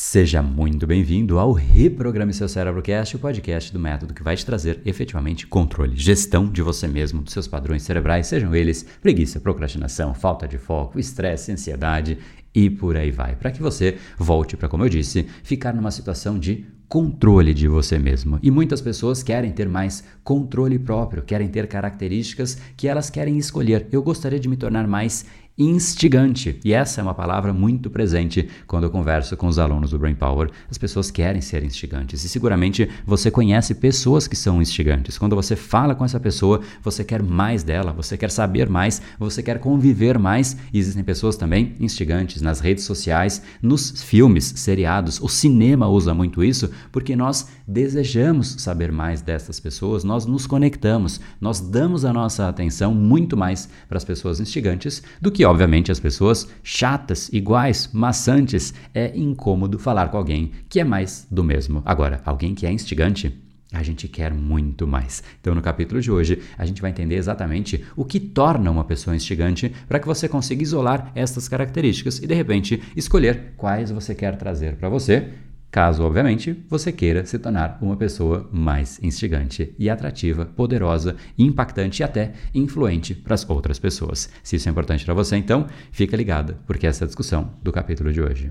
Seja muito bem-vindo ao Reprograme Seu Cérebro Cast, o podcast do método que vai te trazer efetivamente controle, gestão de você mesmo, dos seus padrões cerebrais, sejam eles preguiça, procrastinação, falta de foco, estresse, ansiedade e por aí vai, para que você volte para, como eu disse, ficar numa situação de controle de você mesmo. E muitas pessoas querem ter mais controle próprio, querem ter características que elas querem escolher. Eu gostaria de me tornar mais instigante. E essa é uma palavra muito presente quando eu converso com os alunos do Brain Power. As pessoas querem ser instigantes e seguramente você conhece pessoas que são instigantes. Quando você fala com essa pessoa, você quer mais dela, você quer saber mais, você quer conviver mais. E existem pessoas também instigantes nas redes sociais, nos filmes, seriados. O cinema usa muito isso porque nós desejamos saber mais dessas pessoas, nós nos conectamos, nós damos a nossa atenção muito mais para as pessoas instigantes do que obviamente, as pessoas chatas, iguais, maçantes, é incômodo falar com alguém que é mais do mesmo. Agora, alguém que é instigante, a gente quer muito mais. Então, no capítulo de hoje, a gente vai entender exatamente o que torna uma pessoa instigante para que você consiga isolar essas características e, de repente, escolher quais você quer trazer para você Caso, obviamente, você queira se tornar uma pessoa mais instigante e atrativa, poderosa, impactante e até influente para as outras pessoas. Se isso é importante para você, então fica ligado, porque essa é a discussão do capítulo de hoje.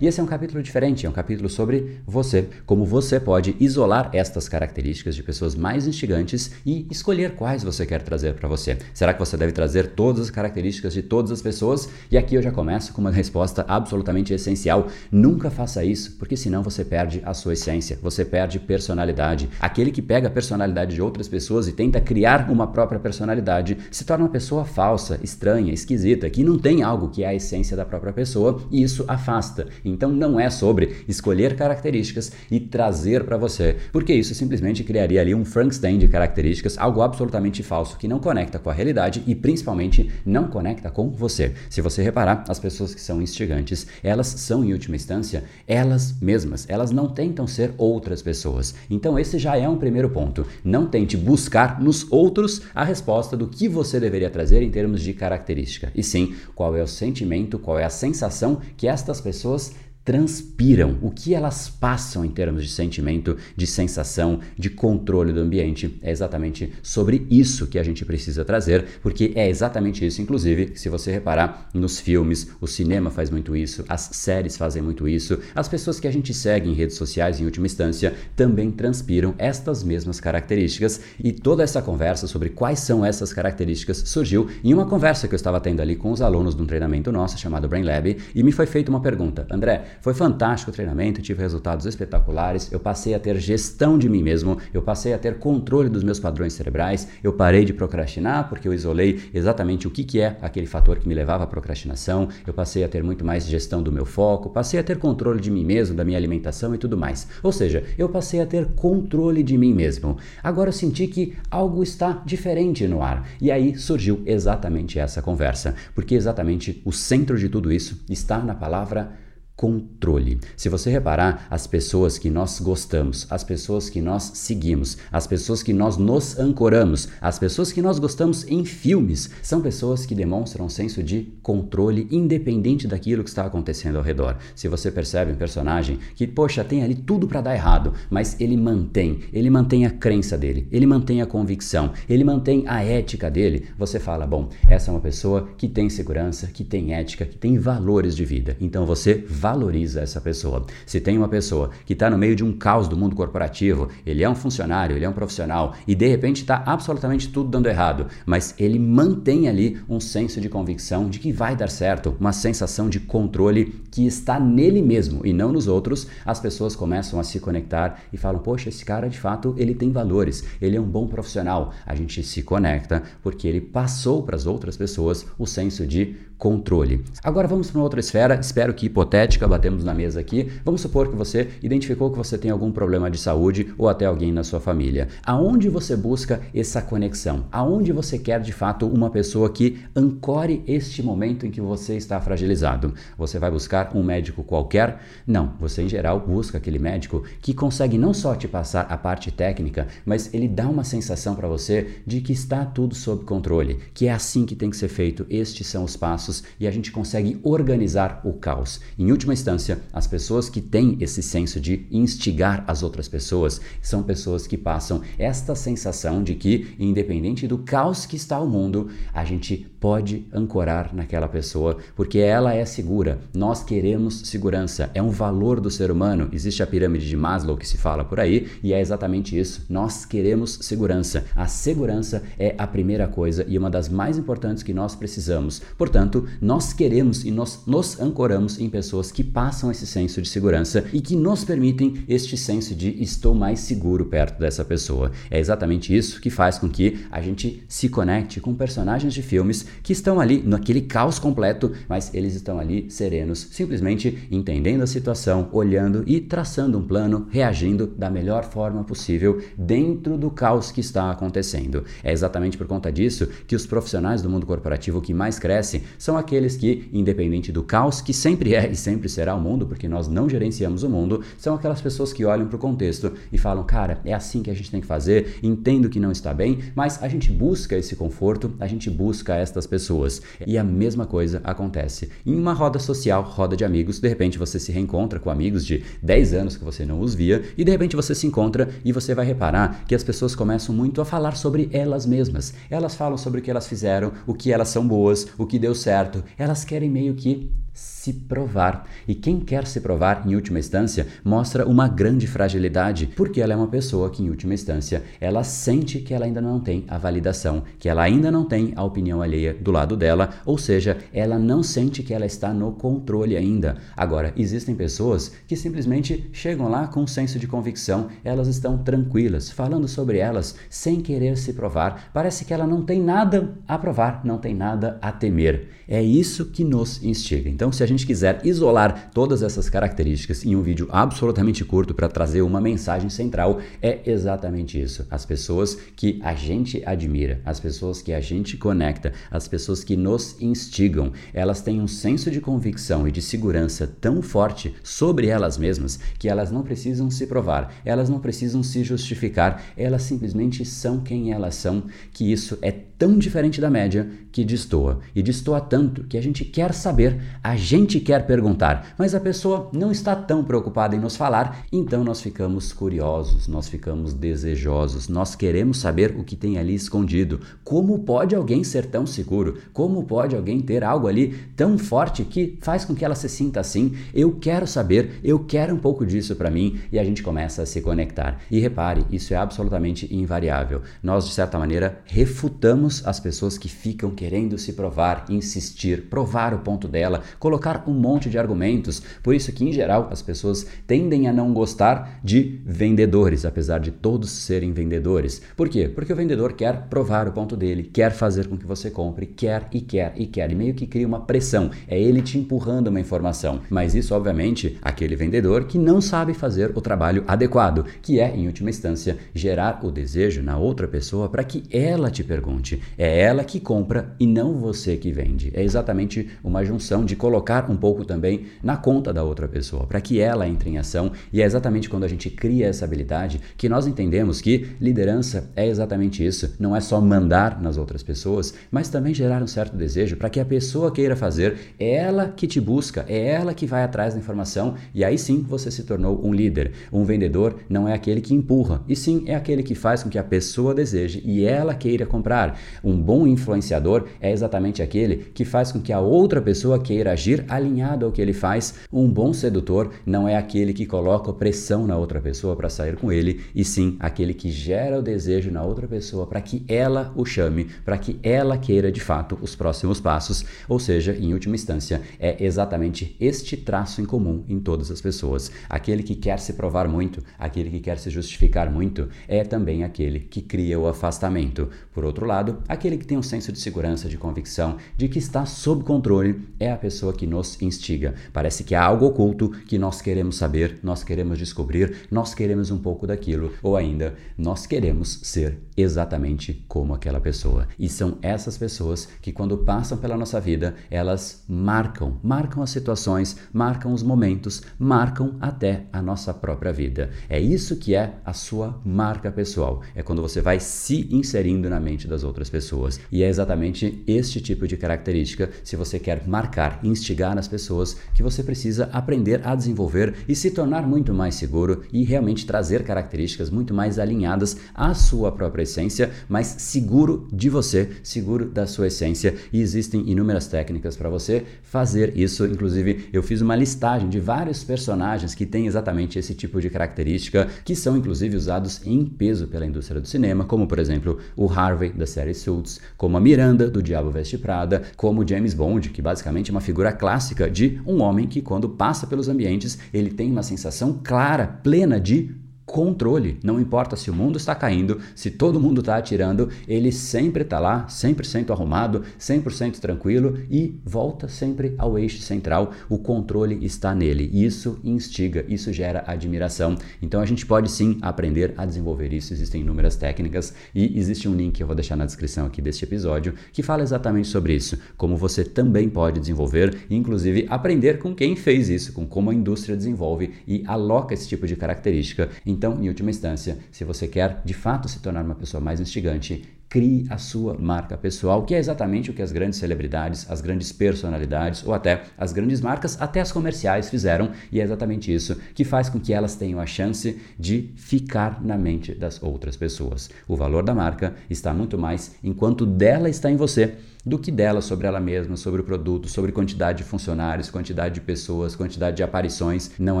E esse é um capítulo diferente, é um capítulo sobre você, como você pode isolar estas características de pessoas mais instigantes e escolher quais você quer trazer para você. Será que você deve trazer todas as características de todas as pessoas? E aqui eu já começo com uma resposta absolutamente essencial. Nunca faça isso, porque senão você perde a sua essência, você perde personalidade. Aquele que pega a personalidade de outras pessoas e tenta criar uma própria personalidade se torna uma pessoa falsa, estranha, esquisita, que não tem algo que é a essência da própria pessoa e isso afasta. Então não é sobre escolher características e trazer para você, porque isso simplesmente criaria ali um Frankenstein de características, algo absolutamente falso que não conecta com a realidade e principalmente não conecta com você. Se você reparar, as pessoas que são instigantes, elas são em última instância elas mesmas, elas não tentam ser outras pessoas. Então esse já é um primeiro ponto. Não tente buscar nos outros a resposta do que você deveria trazer em termos de característica, e sim qual é o sentimento, qual é a sensação que estas pessoas transpiram, o que elas passam em termos de sentimento, de sensação, de controle do ambiente. É exatamente sobre isso que a gente precisa trazer, porque é exatamente isso, inclusive, se você reparar nos filmes, o cinema faz muito isso, as séries fazem muito isso, as pessoas que a gente segue em redes sociais, em última instância, também transpiram estas mesmas características. E toda essa conversa sobre quais são essas características surgiu em uma conversa que eu estava tendo ali com os alunos de um treinamento nosso chamado Brain Lab, e me foi feita uma pergunta: André, foi fantástico o treinamento, tive resultados espetaculares. Eu passei a ter gestão de mim mesmo, eu passei a ter controle dos meus padrões cerebrais, eu parei de procrastinar porque eu isolei exatamente o que, que é aquele fator que me levava à procrastinação, eu passei a ter muito mais gestão do meu foco, passei a ter controle de mim mesmo, da minha alimentação e tudo mais. Ou seja, eu passei a ter controle de mim mesmo. Agora eu senti que algo está diferente no ar. E aí surgiu exatamente essa conversa, porque exatamente o centro de tudo isso está na palavra controle. Se você reparar, as pessoas que nós gostamos, as pessoas que nós seguimos, as pessoas que nós nos ancoramos, as pessoas que nós gostamos em filmes, são pessoas que demonstram um senso de controle independente daquilo que está acontecendo ao redor. Se você percebe um personagem que, poxa, tem ali tudo para dar errado, mas ele mantém, ele mantém a crença dele, ele mantém a convicção, ele mantém a ética dele, você fala, bom, essa é uma pessoa que tem segurança, que tem ética, que tem valores de vida. Então você valoriza essa pessoa. Se tem uma pessoa que está no meio de um caos do mundo corporativo, ele é um funcionário, ele é um profissional e de repente está absolutamente tudo dando errado, mas ele mantém ali um senso de convicção de que vai dar certo, uma sensação de controle que está nele mesmo e não nos outros, as pessoas começam a se conectar e falam: Poxa, esse cara de fato ele tem valores, ele é um bom profissional. A gente se conecta porque ele passou para as outras pessoas o senso de controle. Agora vamos para uma outra esfera, espero que hipotética, batemos na mesa aqui. Vamos supor que você identificou que você tem algum problema de saúde ou até alguém na sua família. Aonde você busca essa conexão? Aonde você quer de fato uma pessoa que ancore este momento em que você está fragilizado? Você vai buscar um médico qualquer? Não, você em geral busca aquele médico que consegue não só te passar a parte técnica, mas ele dá uma sensação para você de que está tudo sob controle, que é assim que tem que ser feito, estes são os passos e a gente consegue organizar o caos. Em última instância, as pessoas que têm esse senso de instigar as outras pessoas são pessoas que passam esta sensação de que, independente do caos que está o mundo, a gente pode ancorar naquela pessoa porque ela é segura. Nós queremos segurança, é um valor do ser humano. Existe a pirâmide de Maslow que se fala por aí e é exatamente isso. Nós queremos segurança. A segurança é a primeira coisa e uma das mais importantes que nós precisamos. Portanto, nós queremos e nós nos ancoramos em pessoas que passam esse senso de segurança e que nos permitem este senso de estou mais seguro perto dessa pessoa. É exatamente isso que faz com que a gente se conecte com personagens de filmes que estão ali naquele caos completo, mas eles estão ali serenos, simplesmente entendendo a situação, olhando e traçando um plano, reagindo da melhor forma possível dentro do caos que está acontecendo. É exatamente por conta disso que os profissionais do mundo corporativo que mais crescem são aqueles que, independente do caos, que sempre é e sempre será o mundo, porque nós não gerenciamos o mundo, são aquelas pessoas que olham para o contexto e falam, cara, é assim que a gente tem que fazer, entendo que não está bem, mas a gente busca esse conforto, a gente busca estas pessoas. E a mesma coisa acontece em uma roda social, roda de amigos, de repente você se reencontra com amigos de 10 anos que você não os via e de repente você se encontra e você vai reparar que as pessoas começam muito a falar sobre elas mesmas. Elas falam sobre o que elas fizeram, o que elas são boas, o que deu certo. Elas querem meio que se provar. E quem quer se provar, em última instância, mostra uma grande fragilidade, porque ela é uma pessoa que, em última instância, ela sente que ela ainda não tem a validação, que ela ainda não tem a opinião alheia do lado dela, ou seja, ela não sente que ela está no controle ainda. Agora, existem pessoas que simplesmente chegam lá com um senso de convicção, elas estão tranquilas, falando sobre elas sem querer se provar. Parece que ela não tem nada a provar, não tem nada a temer. É isso que nos instiga. Então, se a gente quiser isolar todas essas características em um vídeo absolutamente curto para trazer uma mensagem central, é exatamente isso. As pessoas que a gente admira, as pessoas que a gente conecta, as pessoas que nos instigam, elas têm um senso de convicção e de segurança tão forte sobre elas mesmas que elas não precisam se provar, elas não precisam se justificar, elas simplesmente são quem elas são, que isso é tão diferente da média que destoa. E destoa tanto que a gente quer saber, a gente quer perguntar, mas a pessoa não está tão preocupada em nos falar, então nós ficamos curiosos, nós ficamos desejosos, nós queremos saber o que tem ali escondido. Como pode alguém ser tão seguro? Como pode alguém ter algo ali tão forte que faz com que ela se sinta assim? Eu quero saber, eu quero um pouco disso para mim e a gente começa a se conectar. E repare, isso é absolutamente invariável. Nós, de certa maneira, refutamos as pessoas que ficam querendo se provar, insistir, provar o ponto dela, colocar um monte de argumentos. Por isso que, em geral, as pessoas tendem a não gostar de vendedores, apesar de todos serem vendedores. Por quê? Porque o vendedor quer provar o ponto dele, quer fazer com que você compre, quer e quer e quer, e meio que cria uma pressão. É ele te empurrando uma informação. Mas isso, obviamente, aquele vendedor que não sabe fazer o trabalho adequado, que é, em última instância, gerar o desejo na outra pessoa para que ela te pergunte. É ela que compra e não você que vende. É exatamente uma junção de colocar um pouco também na conta da outra pessoa, para que ela entre em ação. E é exatamente quando a gente cria essa habilidade que nós entendemos que liderança é exatamente isso. Não é só mandar nas outras pessoas, mas também gerar um certo desejo para que a pessoa queira fazer. É ela que te busca, é ela que vai atrás da informação e aí sim você se tornou um líder. Um vendedor não é aquele que empurra, e sim é aquele que faz com que a pessoa deseje e ela queira comprar. Um bom influenciador é exatamente aquele que faz com que a outra pessoa queira agir agir alinhado ao que ele faz. Um bom sedutor não é aquele que coloca pressão na outra pessoa para sair com ele, e sim aquele que gera o desejo na outra pessoa para que ela o chame, para que ela queira de fato os próximos passos. Ou seja, em última instância, é exatamente este traço em comum em todas as pessoas. Aquele que quer se provar muito, aquele que quer se justificar muito, é também aquele que cria o afastamento. Por outro lado, aquele que tem um senso de segurança, de convicção, de que está sob controle, é a pessoa que nos instiga. Parece que há algo oculto que nós queremos saber, nós queremos descobrir, nós queremos um pouco daquilo, ou ainda, nós queremos ser exatamente como aquela pessoa. E são essas pessoas que, quando passam pela nossa vida, elas marcam, marcam as situações, marcam os momentos, marcam até a nossa própria vida. É isso que é a sua marca pessoal. É quando você vai se inserindo na mente das outras pessoas. E é exatamente este tipo de característica, se você quer marcar, instigar nas pessoas, que você precisa aprender a desenvolver e se tornar muito mais seguro e realmente trazer características muito mais alinhadas à sua própria essência, mas seguro de você, seguro da sua essência. E existem inúmeras técnicas para você fazer isso. Inclusive, eu fiz uma listagem de vários personagens que têm exatamente esse tipo de característica, que são inclusive usados em peso pela indústria do cinema, como por exemplo o Harvey da série Suits, como a Miranda do Diabo Veste Prada, como James Bond, que basicamente é uma figura clássica de um homem que quando passa pelos ambientes, ele tem uma sensação clara, plena de controle. Não importa se o mundo está caindo, se todo mundo está atirando, ele sempre está lá, 100% arrumado, 100% tranquilo e volta sempre ao eixo central. O controle está nele. Isso instiga, isso gera admiração. Então a gente pode sim aprender a desenvolver isso. Existem inúmeras técnicas e existe um link que eu vou deixar na descrição aqui deste episódio que fala exatamente sobre isso, como você também pode desenvolver, inclusive aprender com quem fez isso, com como a indústria desenvolve e aloca esse tipo de característica então, em última instância, se você quer de fato se tornar uma pessoa mais instigante, crie a sua marca pessoal, que é exatamente o que as grandes celebridades, as grandes personalidades ou até as grandes marcas, até as comerciais fizeram, e é exatamente isso que faz com que elas tenham a chance de ficar na mente das outras pessoas. O valor da marca está muito mais enquanto dela está em você do que dela sobre ela mesma, sobre o produto, sobre quantidade de funcionários, quantidade de pessoas, quantidade de aparições. Não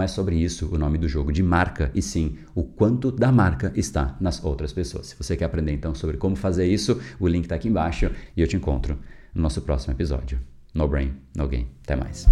é sobre isso o nome do jogo de marca, e sim o quanto da marca está nas outras pessoas. Se você quer aprender então sobre como fazer isso, o link está aqui embaixo e eu te encontro no nosso próximo episódio. No Brain, No Game. Até mais.